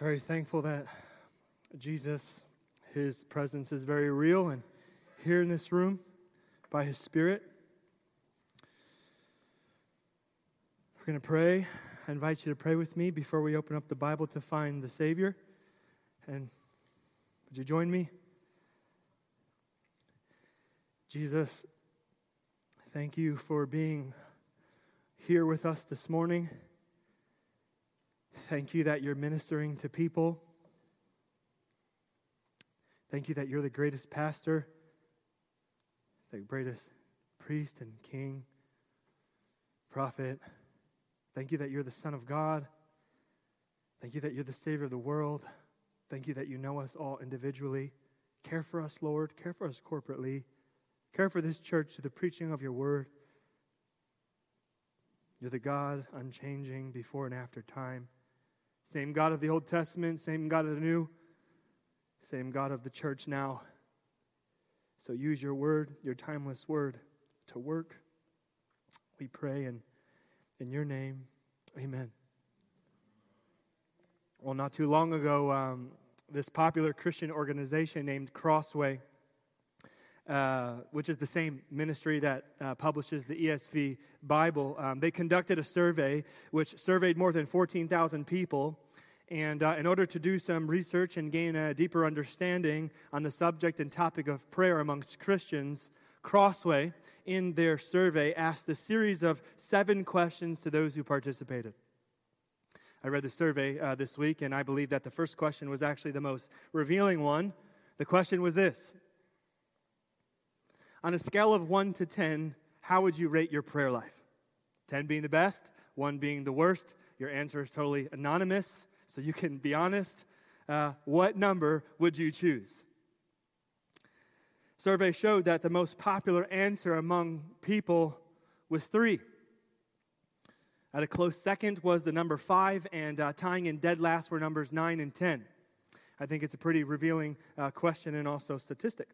very thankful that Jesus, his presence is very real and here in this room by his Spirit. We're going to pray. I invite you to pray with me before we open up the Bible to find the Savior. And would you join me? Jesus, thank you for being here with us this morning. Thank you that you're ministering to people. Thank you that you're the greatest pastor, the greatest priest and king, prophet. Thank you that you're the Son of God. Thank you that you're the Savior of the world. Thank you that you know us all individually. Care for us, Lord. Care for us corporately. Care for this church to the preaching of your word. You're the God unchanging before and after time. Same God of the Old Testament, same God of the New, same God of the church now. So use your word, your timeless word, to work. We pray in, in your name. Amen. Well, not too long ago, um, this popular Christian organization named Crossway, uh, which is the same ministry that uh, publishes the ESV Bible, um, they conducted a survey which surveyed more than 14,000 people. And uh, in order to do some research and gain a deeper understanding on the subject and topic of prayer amongst Christians, Crossway, in their survey, asked a series of seven questions to those who participated. I read the survey uh, this week, and I believe that the first question was actually the most revealing one. The question was this On a scale of 1 to 10, how would you rate your prayer life? 10 being the best, 1 being the worst. Your answer is totally anonymous, so you can be honest. Uh, what number would you choose? Survey showed that the most popular answer among people was 3. At a close second was the number 5, and uh, tying in dead last were numbers 9 and 10. I think it's a pretty revealing uh, question and also statistic.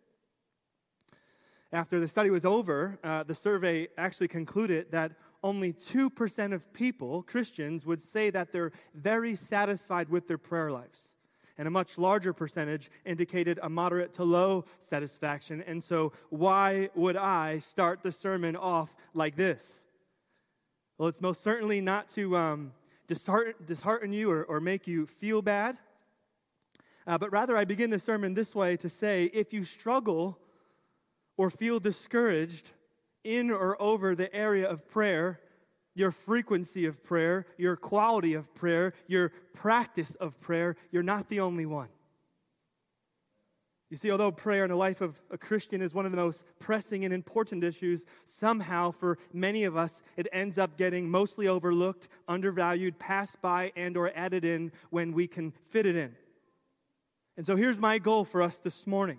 After the study was over, uh, the survey actually concluded that only 2% of people, Christians, would say that they're very satisfied with their prayer lives. And a much larger percentage indicated a moderate to low satisfaction. And so, why would I start the sermon off like this? Well, it's most certainly not to um, dishearten, dishearten, you or, or, make you feel bad, uh, but rather I begin the sermon this way to say if you struggle or feel discouraged in or over the area of prayer, your frequency of prayer, your quality of prayer, your practice of prayer, you're not the only one. You see, although prayer in the life of a Christian is one of the most pressing and important issues, somehow for many of us it ends up getting mostly overlooked, undervalued, passed by, and or added in when we can fit it in. And so here's my goal for us this morning.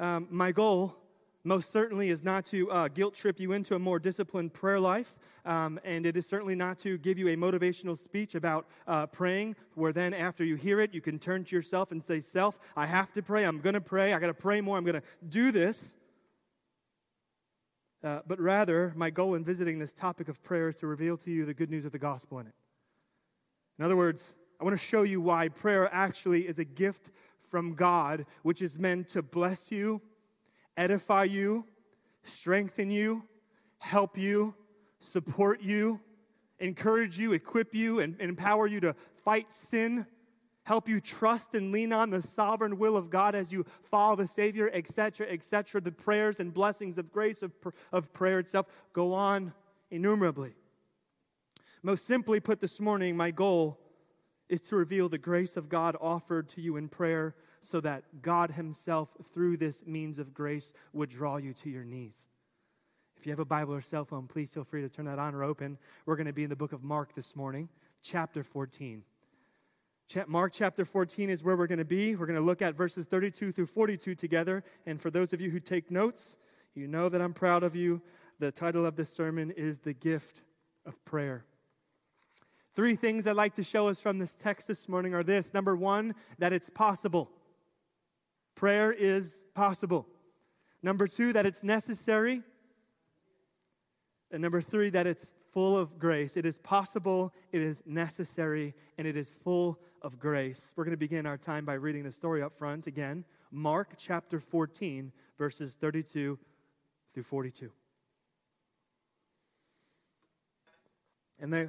Um, my goal most certainly is not to uh, guilt trip you into a more disciplined prayer life, um, and it is certainly not to give you a motivational speech about uh, praying, where then after you hear it, you can turn to yourself and say, Self, I have to pray. I'm going to pray. I got to pray more. I'm going to do this. Uh, but rather, my goal in visiting this topic of prayer is to reveal to you the good news of the gospel in it. In other words, I want to show you why prayer actually is a gift from God, which is meant to bless you edify you, strengthen you, help you, support you, encourage you, equip you, and, empower you to fight sin, help you trust and lean on the sovereign will of God as you follow the Savior, etc., etc. The prayers and blessings of grace of, of prayer itself go on innumerably. Most simply put, this morning, my goal is to reveal the grace of God offered to you in prayer so that God Himself, through this means of grace, would draw you to your knees. If you have a Bible or cell phone, please feel free to turn that on or open. We're going to be in the book of Mark this morning, chapter 14. Mark chapter 14 is where we're going to be. We're going to look at verses 32 through 42 together. And for those of you who take notes, you know that I'm proud of you. The title of this sermon is The Gift of Prayer. Three things I'd like to show us from this text this morning are this number one, that it's possible. Prayer is possible. Number two, that it's necessary. And number three, that it's full of grace. It is possible, it is necessary, and it is full of grace. We're going to begin our time by reading the story up front again. Mark chapter 14, verses 32 through 42. And they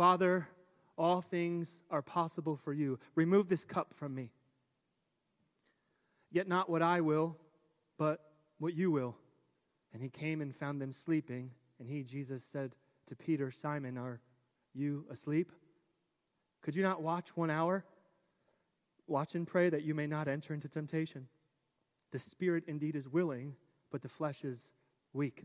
Father, all things are possible for you. Remove this cup from me. Yet not what I will, but what you will. And he came and found them sleeping. And he, Jesus, said to Peter, Simon, are you asleep? Could you not watch one hour? Watch and pray that you may not enter into temptation. The spirit indeed is willing, but the flesh is weak.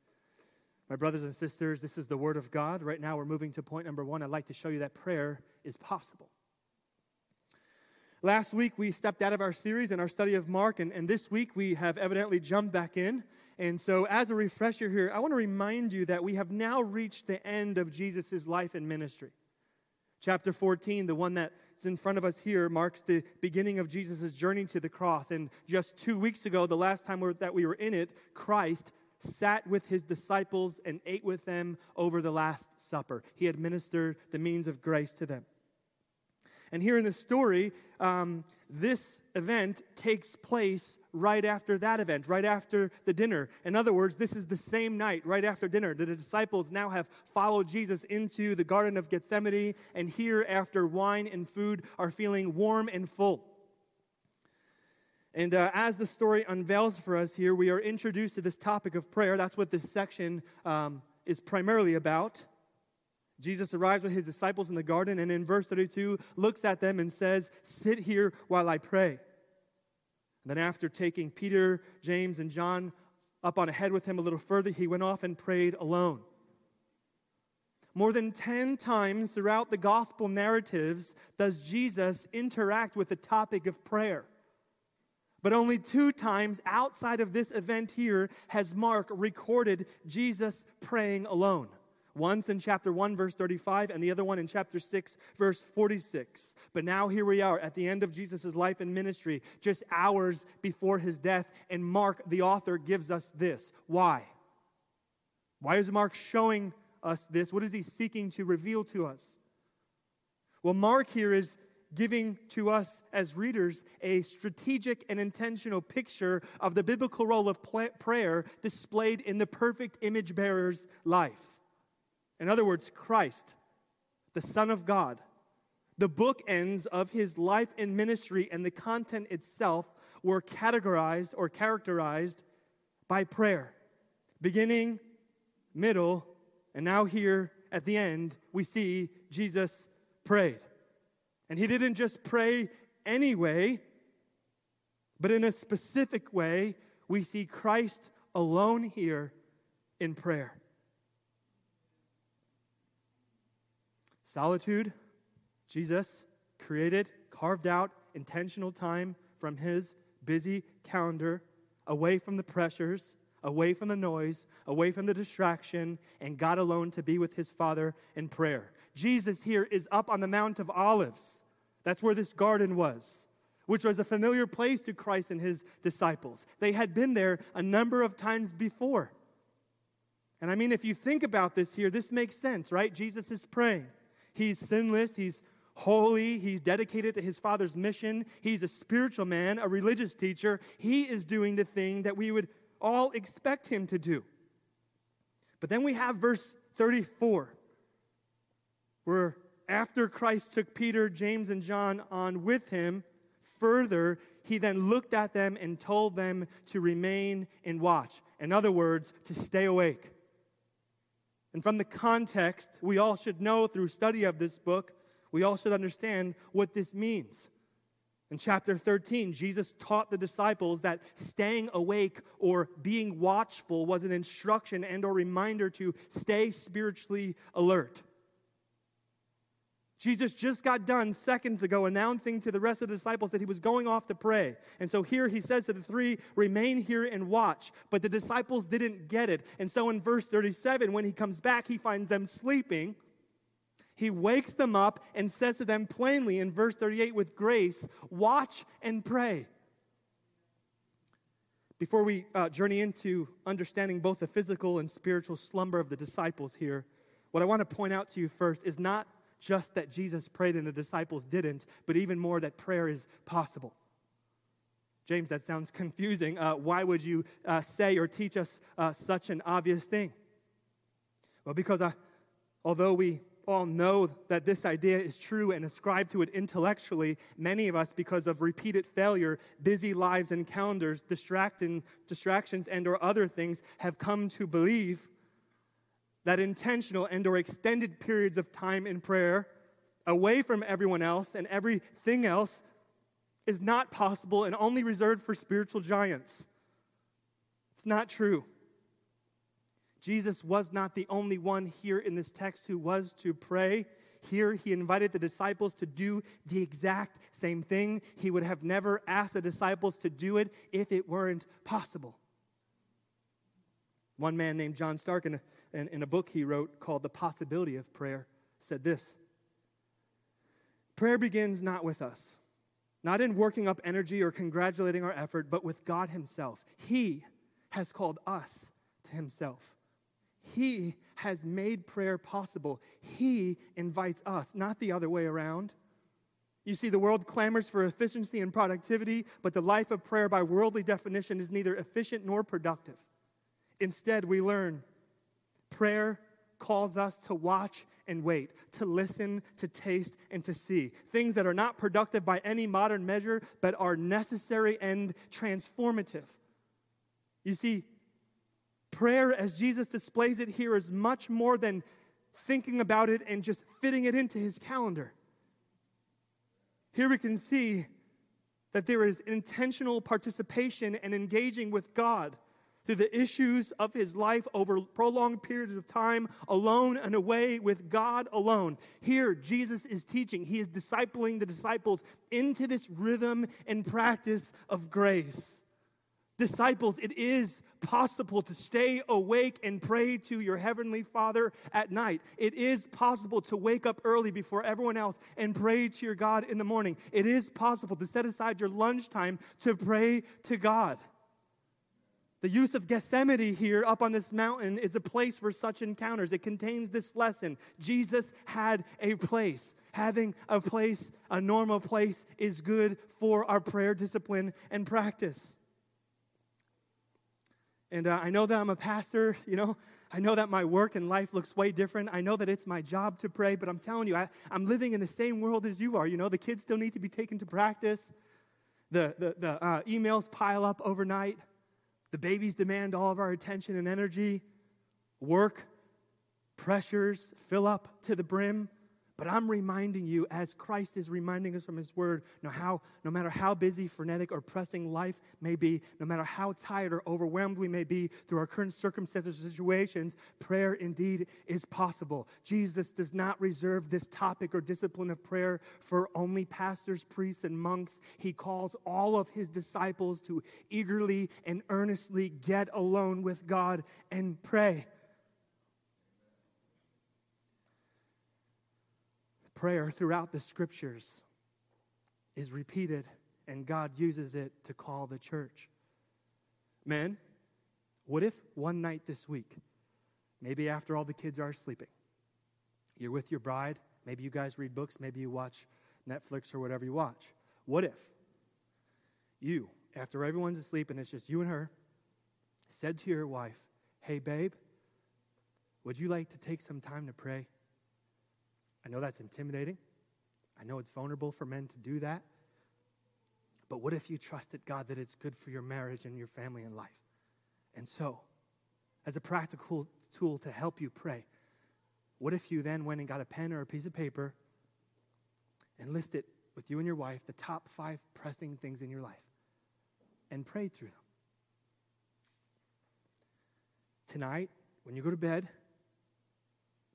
My brothers and sisters, this is the Word of God. Right now, we're moving to point number one. I'd like to show you that prayer is possible. Last week, we stepped out of our series and our study of Mark, and, and this week we have evidently jumped back in. And so, as a refresher here, I want to remind you that we have now reached the end of Jesus' life and ministry. Chapter 14, the one that's in front of us here, marks the beginning of Jesus' journey to the cross. And just two weeks ago, the last time that we were in it, Christ sat with his disciples and ate with them over the Last Supper. He administered the means of grace to them. And here in the story, um, this event takes place right after that event, right after the dinner. In other words, this is the same night, right after dinner. The disciples now have followed Jesus into the Garden of Gethsemane, and here, after wine and food, are feeling warm and full. And uh, as the story unveils for us here, we are introduced to this topic of prayer. That's what this section um, is primarily about. Jesus arrives with his disciples in the garden and in verse 32 looks at them and says, Sit here while I pray. And then, after taking Peter, James, and John up on ahead with him a little further, he went off and prayed alone. More than 10 times throughout the gospel narratives does Jesus interact with the topic of prayer. But only two times outside of this event here has Mark recorded Jesus praying alone. Once in chapter 1, verse 35, and the other one in chapter 6, verse 46. But now here we are at the end of Jesus' life and ministry, just hours before his death, and Mark, the author, gives us this. Why? Why is Mark showing us this? What is he seeking to reveal to us? Well, Mark here is giving to us as readers a strategic and intentional picture of the biblical role of prayer displayed in the perfect image bearer's life. In other words, Christ, the Son of God, the bookends of his life and ministry and the content itself were categorized or characterized by prayer. Beginning, middle, and now here at the end, we see Jesus prayed. And he didn't just pray anyway, but in a specific way, we see Christ alone here in prayer. Solitude, Jesus created, carved out intentional time from his busy calendar, away from the pressures, away from the noise, away from the distraction, and God alone to be with his Father in prayer. Jesus here is up on the Mount of Olives. That's where this garden was, which was a familiar place to Christ and his disciples. They had been there a number of times before. And I mean, if you think about this here, this makes sense, right? Jesus is praying. He's sinless, he's holy, he's dedicated to his Father's mission, he's a spiritual man, a religious teacher. He is doing the thing that we would all expect him to do. But then we have verse 34, where after Christ took Peter, James, and John on with him, further, he then looked at them and told them to remain and watch. In other words, to stay awake. And from the context, we all should know through study of this book, we all should understand what this means. In chapter 13, Jesus taught the disciples that staying awake or being watchful was an instruction and or reminder to stay spiritually alert. Jesus just got done seconds ago announcing to the rest of the disciples that he was going off to pray. And so here he says to the three, remain here and watch. But the disciples didn't get it. And so in verse 37, when he comes back, he finds them sleeping. He wakes them up and says to them plainly in verse 38 with grace, watch and pray. Before we uh, journey into understanding both the physical and spiritual slumber of the disciples here, what I want to point out to you first is not just that Jesus prayed and the disciples didn't, but even more that prayer is possible. James, that sounds confusing. Uh, why would you uh, say or teach us uh, such an obvious thing? Well, because uh, although we all know that this idea is true and ascribe to it intellectually, many of us, because of repeated failure, busy lives and calendars, distracting, distractions, and or other things, have come to believe that intentional and or extended periods of time in prayer away from everyone else and everything else is not possible and only reserved for spiritual giants. It's not true. Jesus was not the only one here in this text who was to pray. Here, he invited the disciples to do the exact same thing. He would have never asked the disciples to do it if it weren't possible. One man named John Starke, in a, in, in a book he wrote called The Possibility of Prayer, said this Prayer begins not with us, not in working up energy or congratulating our effort, but with God Himself. He has called us to Himself. He has made prayer possible. He invites us, not the other way around. You see, the world clamors for efficiency and productivity, but the life of prayer, by worldly definition, is neither efficient nor productive. Instead, we learn prayer calls us to watch and wait, to listen, to taste, and to see. Things that are not productive by any modern measure, but are necessary and transformative. You see, prayer, as Jesus displays it here, is much more than thinking about it and just fitting it into his calendar. Here we can see that there is intentional participation and engaging with God through the issues of his life over prolonged periods of time, alone and away with God alone. Here, Jesus is teaching, he is discipling the disciples into this rhythm and practice of grace. Disciples, it is possible to stay awake and pray to your heavenly Father at night. It is possible to wake up early before everyone else and pray to your God in the morning. It is possible to set aside your lunchtime to pray to God. The use of Gethsemane here up on this mountain is a place for such encounters. It contains this lesson. Jesus had a place. Having a place, a normal place, is good for our prayer discipline and practice. And uh, I know that I'm a pastor, you know, I know that my work and life looks way different. I know that it's my job to pray, but I'm telling you, I, am living in the same world as you are. You know, the kids still need to be taken to practice, the, the, the uh, emails pile up overnight. The babies demand all of our attention and energy. Work, pressures fill up to the brim. But I'm reminding you, as Christ is reminding us from His Word, no, how, no matter how busy, frenetic, or pressing life may be, no matter how tired or overwhelmed we may be through our current circumstances or situations, prayer indeed is possible. Jesus does not reserve this topic or discipline of prayer for only pastors, priests, and monks. He calls all of His disciples to eagerly and earnestly get alone with God and pray. Prayer throughout the scriptures is repeated, and God uses it to call the church. Men, what if one night this week, maybe after all the kids are sleeping, you're with your bride, maybe you guys read books, maybe you watch Netflix or whatever you watch. What if you, after everyone's asleep and it's just you and her, said to your wife, Hey, babe, Would you like to take some time to pray? I know that's intimidating. I know it's vulnerable for men to do that. But what if you trusted God that it's good for your marriage and your family and life? And so, as a practical tool to help you pray, what if you then went and got a pen or a piece of paper and listed with you and your wife the top five pressing things in your life and prayed through them? Tonight, when you go to bed,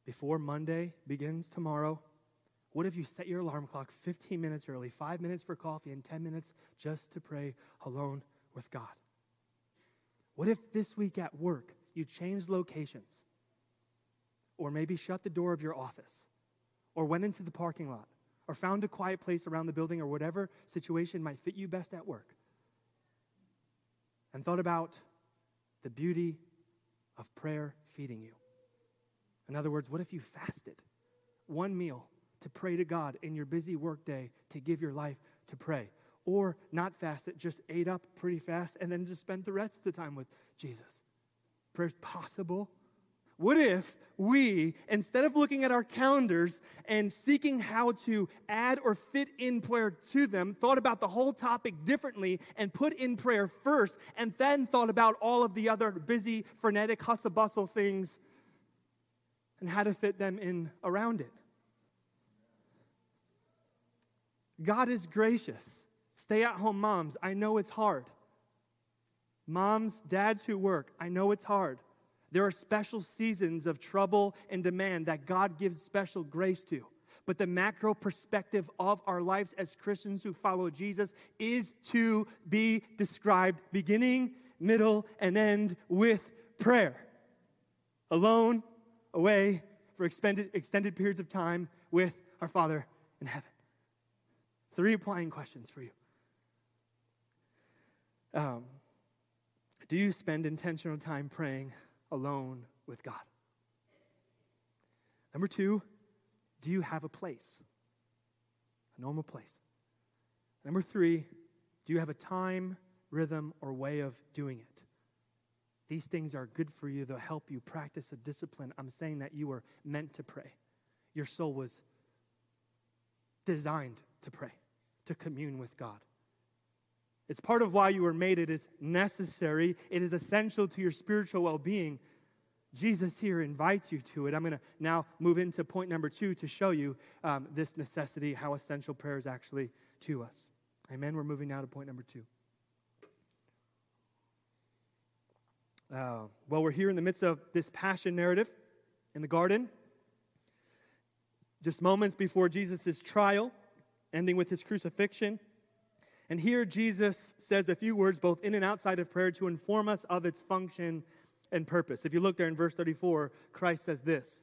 before Monday begins tomorrow, what if you set your alarm clock 15 minutes early, five minutes for coffee, and 10 minutes just to pray alone with God? What if this week at work you changed locations? Or maybe shut the door of your office? Or went into the parking lot? Or found a quiet place around the building or whatever situation might fit you best at work? And thought about the beauty of prayer feeding you. In other words, what if you fasted one meal to pray to God in your busy workday to give your life to pray. Or not fast it, just ate up pretty fast and then just spent the rest of the time with Jesus. Prayer's possible. What if we, instead of looking at our calendars and seeking how to add or fit in prayer to them, thought about the whole topic differently and put in prayer first, and then thought about all of the other busy, frenetic, hustle bustle things and how to fit them in around it? God is gracious. Stay at home moms, I know it's hard. Moms, dads who work, I know it's hard. There are special seasons of trouble and demand that God gives special grace to. But the macro perspective of our lives as Christians who follow Jesus is to be described beginning, middle, and end with prayer. Alone, away, for extended, extended periods of time with our Father in heaven. Three applying questions for you. Um, do you spend intentional time praying alone with God? Number two, do you have a place? A normal place. Number three, do you have a time, rhythm, or way of doing it? These things are good for you. They'll help you practice a discipline. I'm saying that you were meant to pray. Your soul was designed to pray to commune with God. It's part of why you were made. It is necessary, it is essential to your spiritual well being. Jesus here invites you to it. I'm going to now move into point number two to show you um, this necessity, how essential prayer is actually to us. Amen. We're moving now to point number two. Uh, well, we're here in the midst of this passion narrative in the garden, just moments before Jesus' trial ending with his crucifixion. And here Jesus says a few words, both in and outside of prayer, to inform us of its function and purpose. If you look there in verse 34, Christ says this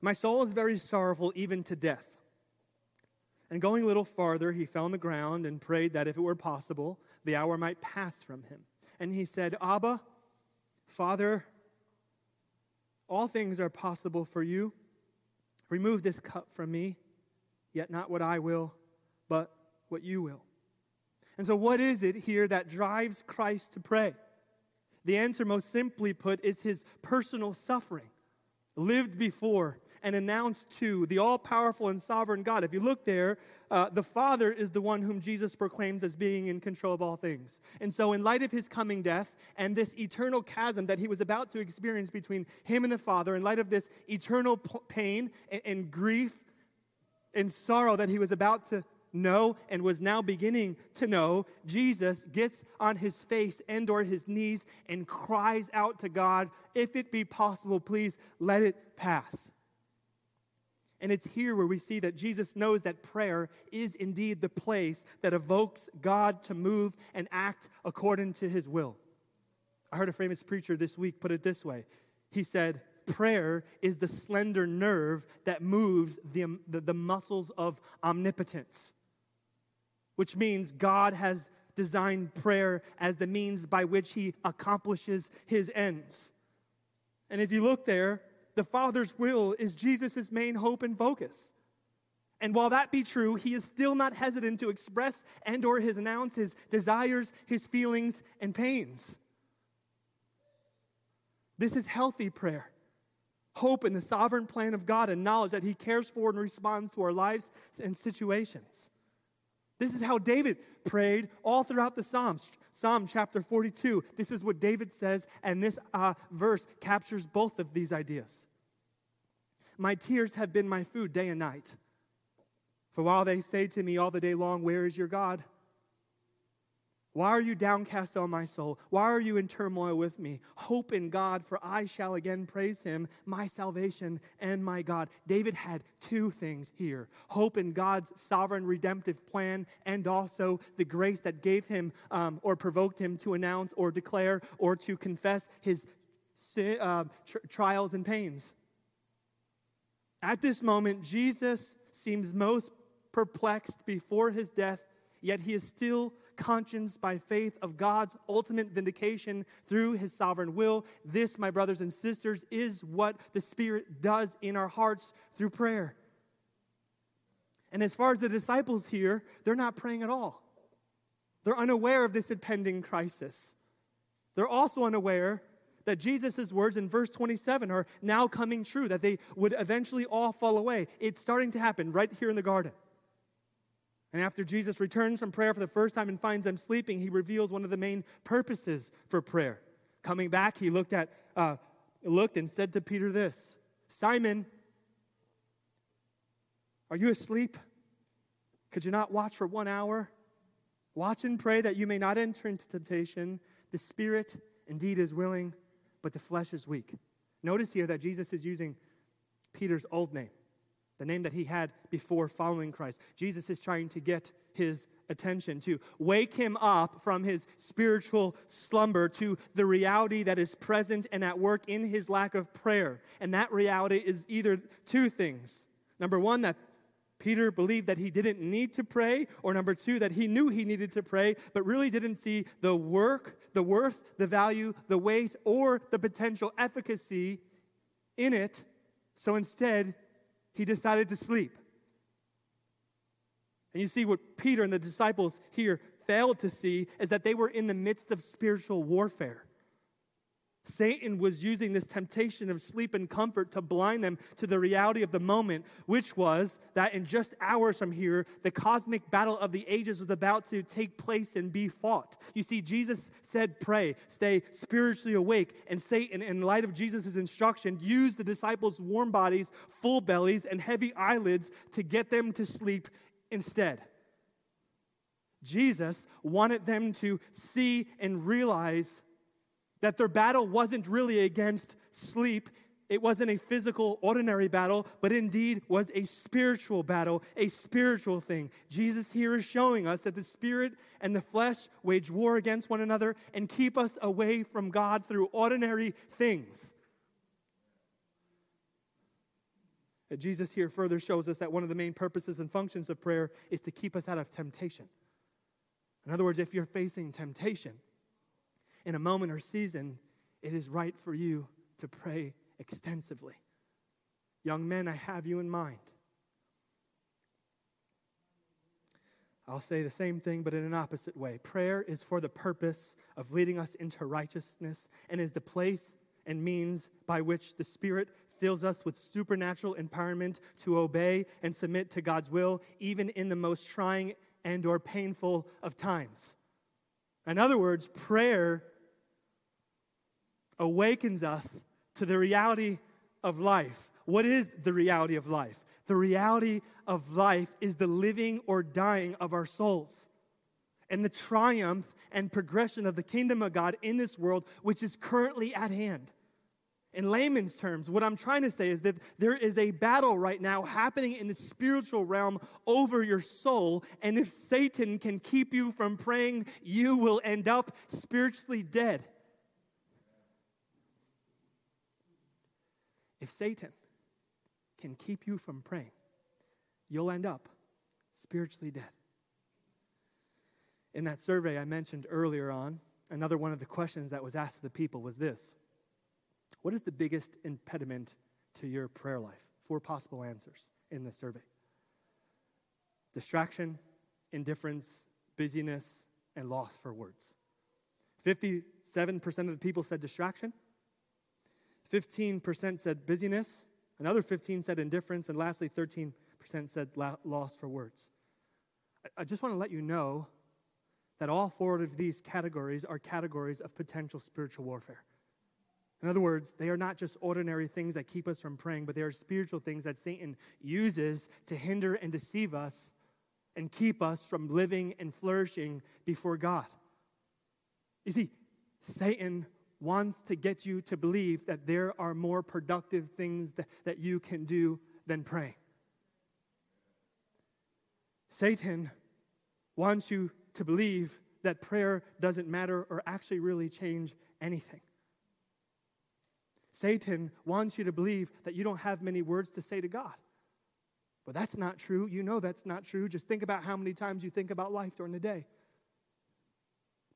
My soul is very sorrowful, even to death. And going a little farther, he fell on the ground and prayed that if it were possible, the hour might pass from him. And he said, Abba, Father, all things are possible for you. Remove this cup from me. Yet not what I will, but what you will. And so, what is it here that drives Christ to pray? The answer, most simply put, is his personal suffering, lived before and announced to the all powerful and sovereign God. If you look there, uh, the Father is the one whom Jesus proclaims as being in control of all things. And so, in light of his coming death and this eternal chasm that he was about to experience between him and the Father, in light of this eternal p- pain and, and grief and sorrow that he was about to know and was now beginning to know, Jesus gets on his face and or his knees and cries out to God, if it be possible, please let it pass. And it's here where we see that Jesus knows that prayer is indeed the place that evokes God to move and act according to his will. I heard a famous preacher this week put it this way. He said, prayer is the slender nerve that moves the, the, the, muscles of omnipotence, which means God has designed prayer as the means by which he accomplishes his ends. And if you look there, the Father's will is Jesus' main hope and focus. And while that be true, he is still not hesitant to express and or his announce his desires, his feelings, and pains. This is healthy prayer. Hope in the sovereign plan of God and knowledge that He cares for and responds to our lives and situations. This is how David prayed all throughout the Psalms. Psalm chapter 42, this is what David says, and this uh, verse captures both of these ideas. My tears have been my food day and night. For while they say to me all the day long, Where is your God? Why are you downcast, O my soul? Why are you in turmoil with me? Hope in God, for I shall again praise him, my salvation and my God. David had two things here hope in God's sovereign redemptive plan, and also the grace that gave him um, or provoked him to announce or declare or to confess his uh, tr- trials and pains. At this moment, Jesus seems most perplexed before his death, yet he is still conscience by faith of God's ultimate vindication through his sovereign will. This, my brothers and sisters, is what the Spirit does in our hearts through prayer. And as far as the disciples here, they're not praying at all. They're unaware of this impending crisis. They're also unaware that Jesus' words in verse 27 are now coming true, that they would eventually all fall away. It's starting to happen right here in the garden. And after Jesus returns from prayer for the first time and finds them sleeping, he reveals one of the main purposes for prayer. Coming back, he looked at uh, looked and said to Peter this, Simon, are you asleep? Could you not watch for one hour? Watch and pray that you may not enter into temptation. The spirit indeed is willing, but the flesh is weak. Notice here that Jesus is using Peter's old name the name that he had before following Christ. Jesus is trying to get his attention, to wake him up from his spiritual slumber to the reality that is present and at work in his lack of prayer. And that reality is either two things. Number one, that Peter believed that he didn't need to pray, or number two, that he knew he needed to pray, but really didn't see the work, the worth, the value, the weight, or the potential efficacy in it. So instead, he decided to sleep. And you see what Peter and the disciples here failed to see is that they were in the midst of spiritual warfare. Satan was using this temptation of sleep and comfort to blind them to the reality of the moment, which was that in just hours from here, the cosmic battle of the ages was about to take place and be fought. You see, Jesus said, Pray, stay spiritually awake. And Satan, in light of Jesus' instruction, used the disciples' warm bodies, full bellies, and heavy eyelids to get them to sleep instead. Jesus wanted them to see and realize that their battle wasn't really against sleep. It wasn't a physical, ordinary battle, but indeed was a spiritual battle, a spiritual thing. Jesus here is showing us that the spirit and the flesh wage war against one another and keep us away from God through ordinary things. Jesus here further shows us that one of the main purposes and functions of prayer is to keep us out of temptation. In other words, if you're facing temptation, in a moment or season, it is right for you to pray extensively. Young men, I have you in mind. I'll say the same thing, but in an opposite way. Prayer is for the purpose of leading us into righteousness and is the place and means by which the Spirit fills us with supernatural empowerment to obey and submit to God's will, even in the most trying and or painful of times. In other words, prayer awakens us to the reality of life. What is the reality of life? The reality of life is the living or dying of our souls and the triumph and progression of the kingdom of God in this world, which is currently at hand. In layman's terms, what I'm trying to say is that there is a battle right now happening in the spiritual realm over your soul. And if Satan can keep you from praying, you will end up spiritually dead. If Satan can keep you from praying, you'll end up spiritually dead. In that survey I mentioned earlier on, another one of the questions that was asked of the people was this What is the biggest impediment to your prayer life? Four possible answers in the survey distraction, indifference, busyness, and loss for words. 57% of the people said distraction. 15% said busyness, another 15 said indifference, and lastly, 13% said loss for words. I just want to let you know that all four of these categories are categories of potential spiritual warfare. In other words, they are not just ordinary things that keep us from praying, but they are spiritual things that Satan uses to hinder and deceive us and keep us from living and flourishing before God. You see, Satan wants to get you to believe that there are more productive things that, that you can do than praying. Satan wants you to believe that prayer doesn't matter or actually really change anything. Satan wants you to believe that you don't have many words to say to God. But that's not true. You know that's not true. Just think about how many times you think about life during the day.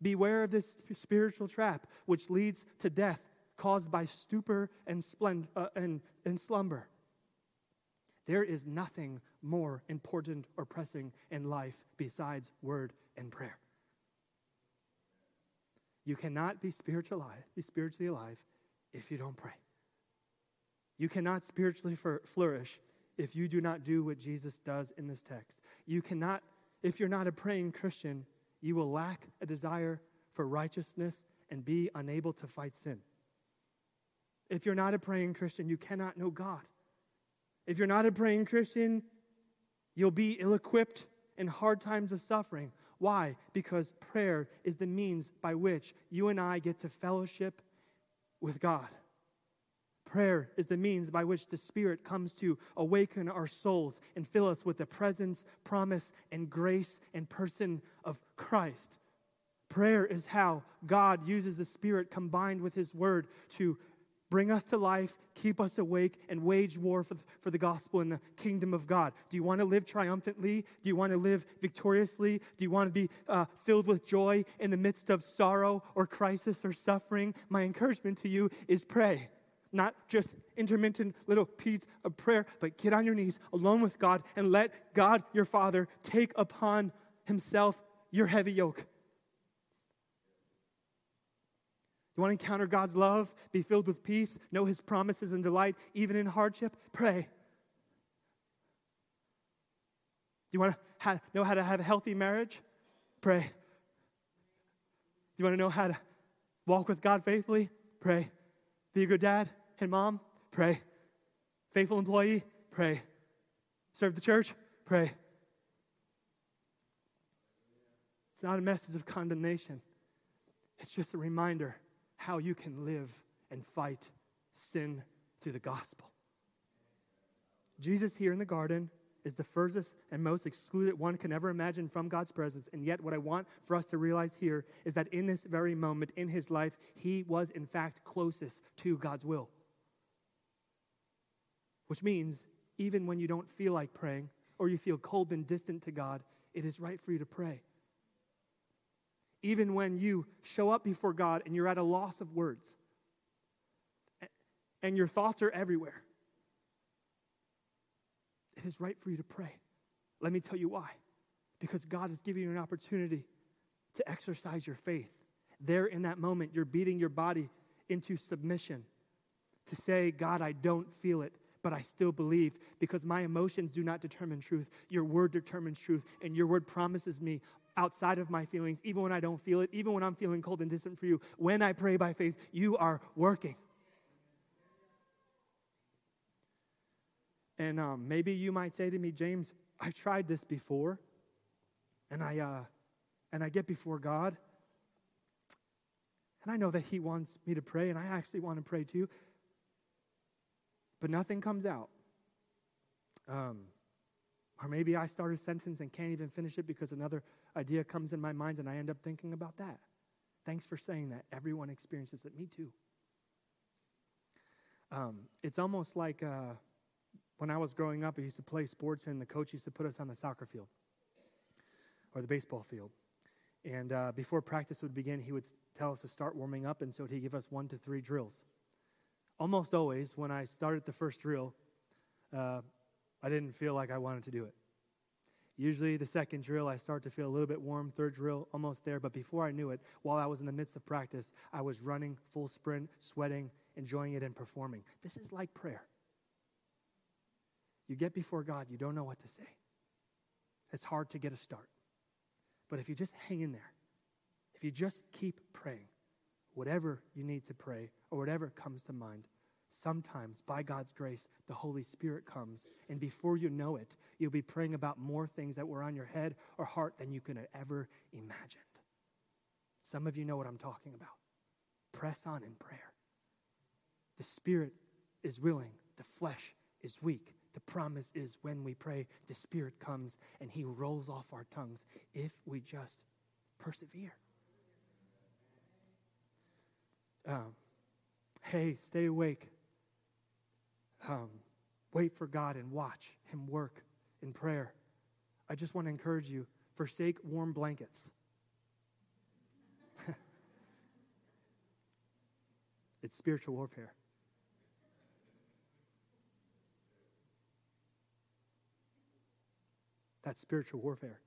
Beware of this spiritual trap, which leads to death caused by stupor and, splend- uh, and, and slumber. There is nothing more important or pressing in life besides word and prayer. You cannot be spiritually alive, be spiritually alive if you don't pray. You cannot spiritually flourish if you do not do what Jesus does in this text. You cannot, if you're not a praying Christian, you will lack a desire for righteousness and be unable to fight sin. If you're not a praying Christian, you cannot know God. If you're not a praying Christian, you'll be ill equipped in hard times of suffering. Why? Because prayer is the means by which you and I get to fellowship with God. Prayer is the means by which the Spirit comes to awaken our souls and fill us with the presence, promise, and grace and person of Christ. Prayer is how God uses the Spirit combined with His Word to bring us to life, keep us awake, and wage war for the, for the gospel and the kingdom of God. Do you want to live triumphantly? Do you want to live victoriously? Do you want to be uh, filled with joy in the midst of sorrow or crisis or suffering? My encouragement to you is pray. Not just intermittent little beads of prayer, but get on your knees alone with God and let God, your Father, take upon Himself your heavy yoke. You want to encounter God's love, be filled with peace, know His promises and delight, even in hardship? Pray. Do you want to know how to have a healthy marriage? Pray. Do you want to know how to walk with God faithfully? Pray. Be a good dad and mom? Pray. Faithful employee? Pray. Serve the church? Pray. It's not a message of condemnation, it's just a reminder how you can live and fight sin through the gospel. Jesus here in the garden is the furthest and most excluded one can ever imagine from God's presence. And yet, what I want for us to realize here is that in this very moment in his life, he was in fact closest to God's will. Which means, even when you don't feel like praying or you feel cold and distant to God, it is right for you to pray even when you show up before God and you're at a loss of words and your thoughts are everywhere. It is right for you to pray. Let me tell you why. Because God is giving you an opportunity to exercise your faith. There in that moment, you're beating your body into submission to say, God, I don't feel it, but I still believe because my emotions do not determine truth. Your word determines truth, and your word promises me outside of my feelings, even when I don't feel it, even when I'm feeling cold and distant for you. When I pray by faith, you are working. And um, maybe you might say to me, James, I've tried this before, and I, uh, and I get before God, and I know that He wants me to pray, and I actually want to pray too, but nothing comes out. Um, or maybe I start a sentence and can't even finish it because another idea comes in my mind and I end up thinking about that. Thanks for saying that. Everyone experiences it. Me too. Um, it's almost like uh, when I was growing up, I used to play sports and the coach used to put us on the soccer field or the baseball field. And uh, before practice would begin, he would tell us to start warming up, and so he'd give us one to three drills. Almost always, when I started the first drill, uh, I didn't feel like I wanted to do it. Usually, the second drill, I start to feel a little bit warm. Third drill, almost there. But before I knew it, while I was in the midst of practice, I was running full sprint, sweating, enjoying it and performing. This is like prayer. You get before God, you don't know what to say. It's hard to get a start. But if you just hang in there, if you just keep praying, whatever you need to pray or whatever comes to mind, sometimes by God's grace, the Holy Spirit comes. And before you know it, you'll be praying about more things that were on your head or heart than you could have ever imagined. Some of you know what I'm talking about. Press on in prayer. The Spirit is willing, the flesh is weak. The promise is when we pray, the Spirit comes and He rolls off our tongues if we just persevere. Um, hey, stay awake. Um, wait for God and watch Him work in prayer. I just want to encourage you forsake warm blankets. it's spiritual warfare. That's spiritual warfare.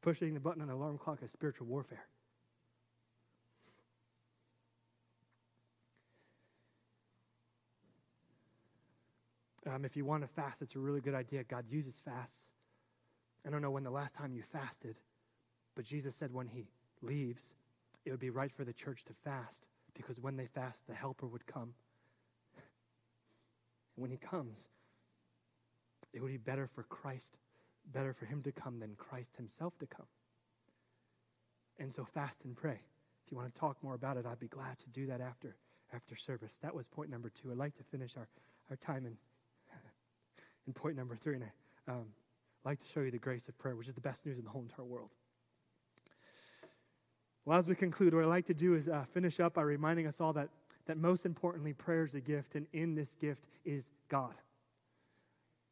Pushing the button on an alarm clock is spiritual warfare. Um, if you want to fast, it's a really good idea. God uses fasts. I don't know when the last time you fasted, but Jesus said when he leaves, it would be right for the church to fast because when they fast, the helper would come. and when he comes, it would be better for Christ, better for him to come than Christ himself to come. And so fast and pray. If you want to talk more about it, I'd be glad to do that after after service. That was point number two. I'd like to finish our, our time in, in point number three. And I, um, like to show you the grace of prayer, which is the best news in the whole entire world. Well, as we conclude, what I'd like to do is uh, finish up by reminding us all that, that most importantly, prayer is a gift, and in this gift is God.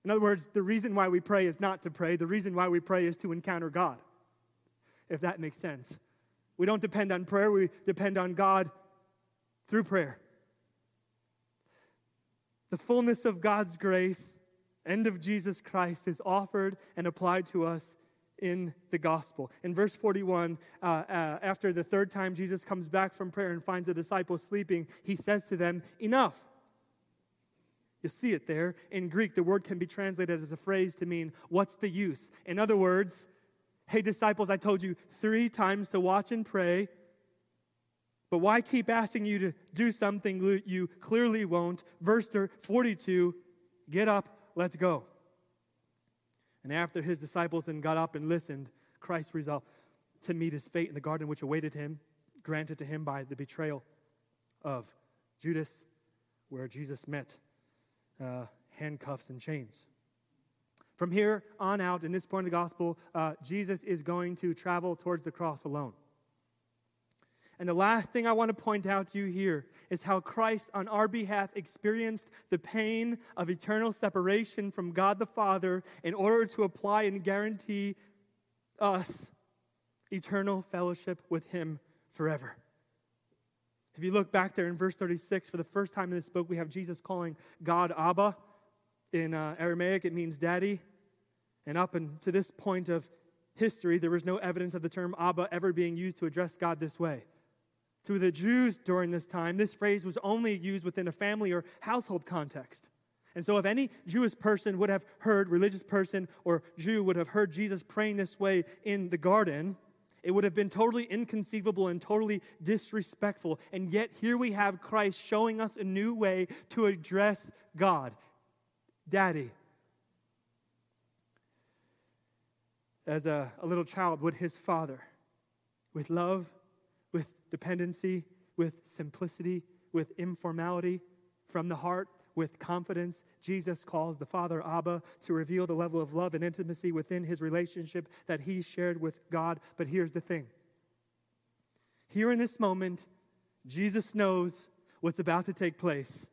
In other words, the reason why we pray is not to pray. The reason why we pray is to encounter God, if that makes sense. We don't depend on prayer, we depend on God through prayer. The fullness of God's grace and of Jesus Christ is offered and applied to us in the gospel. In verse 41, uh, uh, after the third time Jesus comes back from prayer and finds the disciples sleeping, he says to them, Enough. You see it there. In Greek, the word can be translated as a phrase to mean, what's the use? In other words, hey, disciples, I told you three times to watch and pray, but why keep asking you to do something you clearly won't? Verse 42 get up, let's go. And after his disciples then got up and listened, Christ resolved to meet his fate in the garden which awaited him, granted to him by the betrayal of Judas, where Jesus met uh, handcuffs and chains. From here on out, in this point of the gospel, uh, Jesus is going to travel towards the cross alone. And the last thing I want to point out to you here is how Christ, on our behalf, experienced the pain of eternal separation from God the Father in order to apply and guarantee us eternal fellowship with Him forever. If you look back there in verse 36, for the first time in this book, we have Jesus calling God Abba. In uh, Aramaic, it means daddy. And up and to this point of history, there was no evidence of the term Abba ever being used to address God this way. To the Jews during this time, this phrase was only used within a family or household context. And so, if any Jewish person would have heard, religious person or Jew would have heard Jesus praying this way in the garden, it would have been totally inconceivable and totally disrespectful. And yet, here we have Christ showing us a new way to address God Daddy. As a, a little child, would his father, with love, dependency, with simplicity, with informality, from the heart, with confidence, Jesus calls the Father Abba to reveal the level of love and intimacy within his relationship that he shared with God. But here's the thing here in this moment, Jesus knows what's about to take place.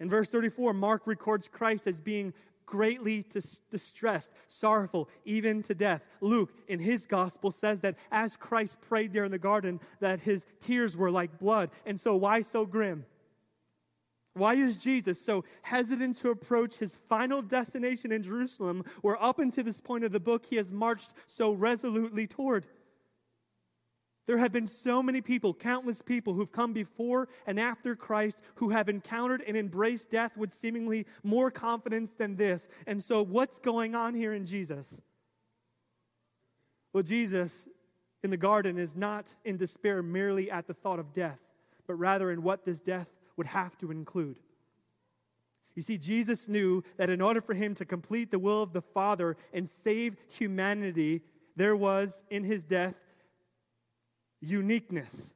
In verse 34, Mark records Christ as being greatly dis- distressed, sorrowful, even to death. Luke, in his gospel, says that as Christ prayed there in the garden, that his tears were like blood. And so, why so grim? Why is Jesus so hesitant to approach his final destination in Jerusalem, where up until this point of the book he has marched so resolutely toward? There have been so many people, countless people, who've come before and after Christ who have encountered and embraced death with seemingly more confidence than this. And so, what's going on here in Jesus? Well, Jesus in the garden is not in despair merely at the thought of death, but rather in what this death would have to include. You see, Jesus knew that in order for him to complete the will of the Father and save humanity, there was in his death uniqueness,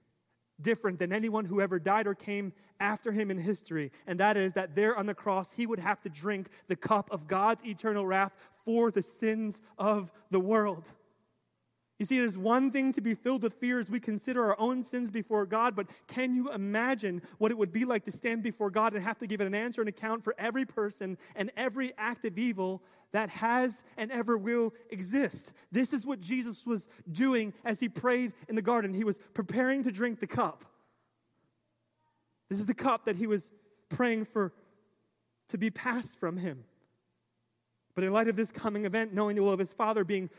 different than anyone who ever died or came after him in history. And that is that there on the cross, he would have to drink the cup of God's eternal wrath for the sins of the world. You see, it is one thing to be filled with fear as we consider our own sins before God, but can you imagine what it would be like to stand before God and have to give an answer and account for every person and every act of evil that has and ever will exist? This is what Jesus was doing as he prayed in the garden. He was preparing to drink the cup. This is the cup that he was praying for to be passed from him. But in light of this coming event, knowing the will of his Father, being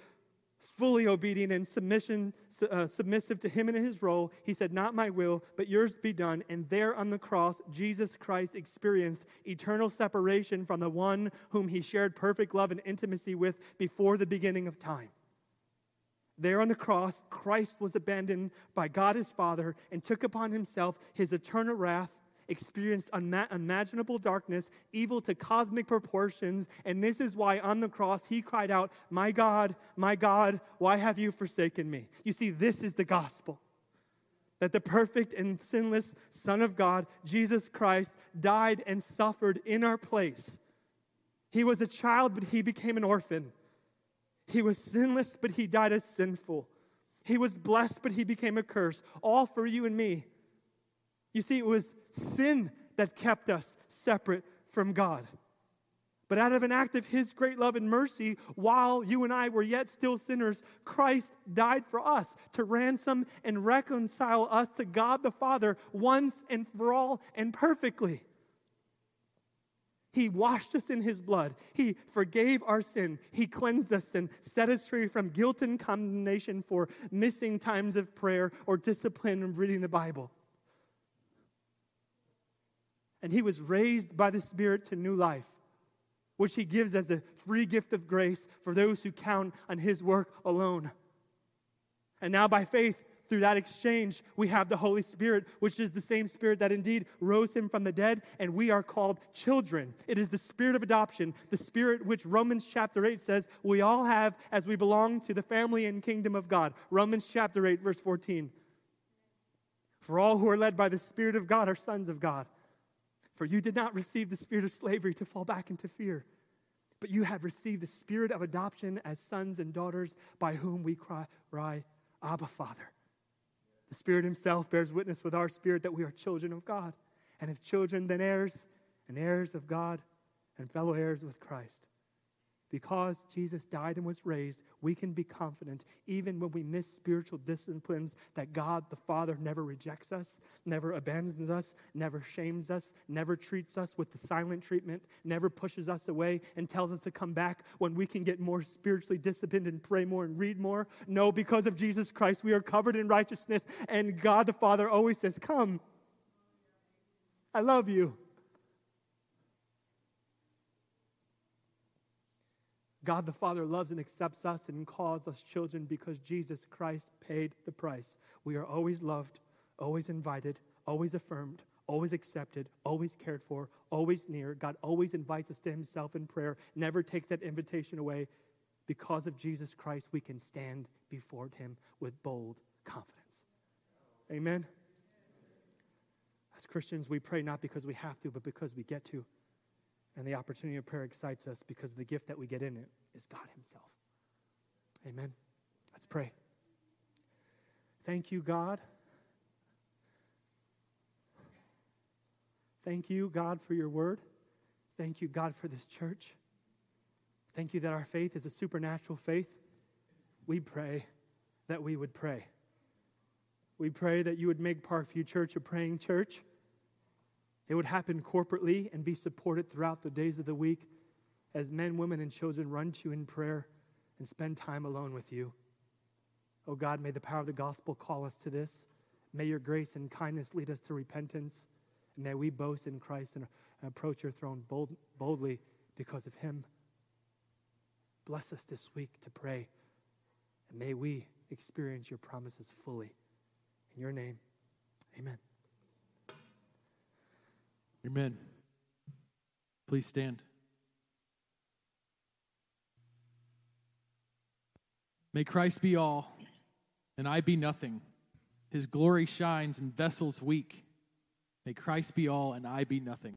fully obedient and submission, uh, submissive to him and his role, he said, Not my will, but yours be done. And there on the cross, Jesus Christ experienced eternal separation from the one whom he shared perfect love and intimacy with before the beginning of time. There on the cross, Christ was abandoned by God his Father and took upon himself his eternal wrath experienced unimaginable darkness, evil to cosmic proportions. And this is why on the cross he cried out, My God, my God, why have you forsaken me? You see, this is the gospel that the perfect and sinless Son of God, Jesus Christ, died and suffered in our place. He was a child, but he became an orphan. He was sinless, but he died as sinful. He was blessed, but he became a curse, all for you and me. You see, it was sin that kept us separate from God. But out of an act of His great love and mercy, while you and I were yet still sinners, Christ died for us to ransom and reconcile us to God the Father once and for all and perfectly. He washed us in His blood. He forgave our sin. He cleansed us and set us free from guilt and condemnation for missing times of prayer or discipline of reading the Bible and he was raised by the Spirit to new life, which he gives as a free gift of grace for those who count on his work alone. And now, by faith, through that exchange, we have the Holy Spirit, which is the same Spirit that indeed rose him from the dead, and we are called children. It is the Spirit of adoption, the Spirit which Romans chapter 8 says we all have as we belong to the family and kingdom of God. Romans chapter 8, verse 14. For all who are led by the Spirit of God are sons of God. For you did not receive the spirit of slavery to fall back into fear, but you have received the spirit of adoption as sons and daughters by whom we cry, Abba, Father. The Spirit Himself bears witness with our spirit that we are children of God. And if children, then heirs, and heirs of God, and fellow heirs with Christ. Because Jesus died and was raised, we can be confident, even when we miss spiritual disciplines, that God the Father never rejects us, never abandons us, never shames us, never treats us with the silent treatment, never pushes us away and tells us to come back when we can get more spiritually disciplined and pray more and read more. No, because of Jesus Christ, we are covered in righteousness, and God the Father always says, Come. I love you. God the Father loves and accepts us and calls us children because Jesus Christ paid the price. We are always loved, always invited, always affirmed, always accepted, always cared for, always near. God always invites us to Himself in prayer, never takes that invitation away. Because of Jesus Christ, we can stand before Him with bold confidence. Amen. As Christians, we pray not because we have to, but because we get to. And the opportunity of prayer excites us because the gift that we get in it is God Himself. Amen. Let's pray. Thank you, God. Thank you, God, for your word. Thank you, God, for this church. Thank you that our faith is a supernatural faith. We pray that we would pray. We pray that you would make Parkview Church a praying church. It would happen corporately and be supported throughout the days of the week as men, women, and children run to you in prayer and spend time alone with you. Oh God, may the power of the gospel call us to this. May your grace and kindness lead us to repentance. And may we boast in Christ and approach your throne bold, boldly because of him. Bless us this week to pray. And may we experience your promises fully. In your name, amen. Amen. Please stand. May Christ be all, and I be nothing. His glory shines in vessels weak. May Christ be all, and I be nothing.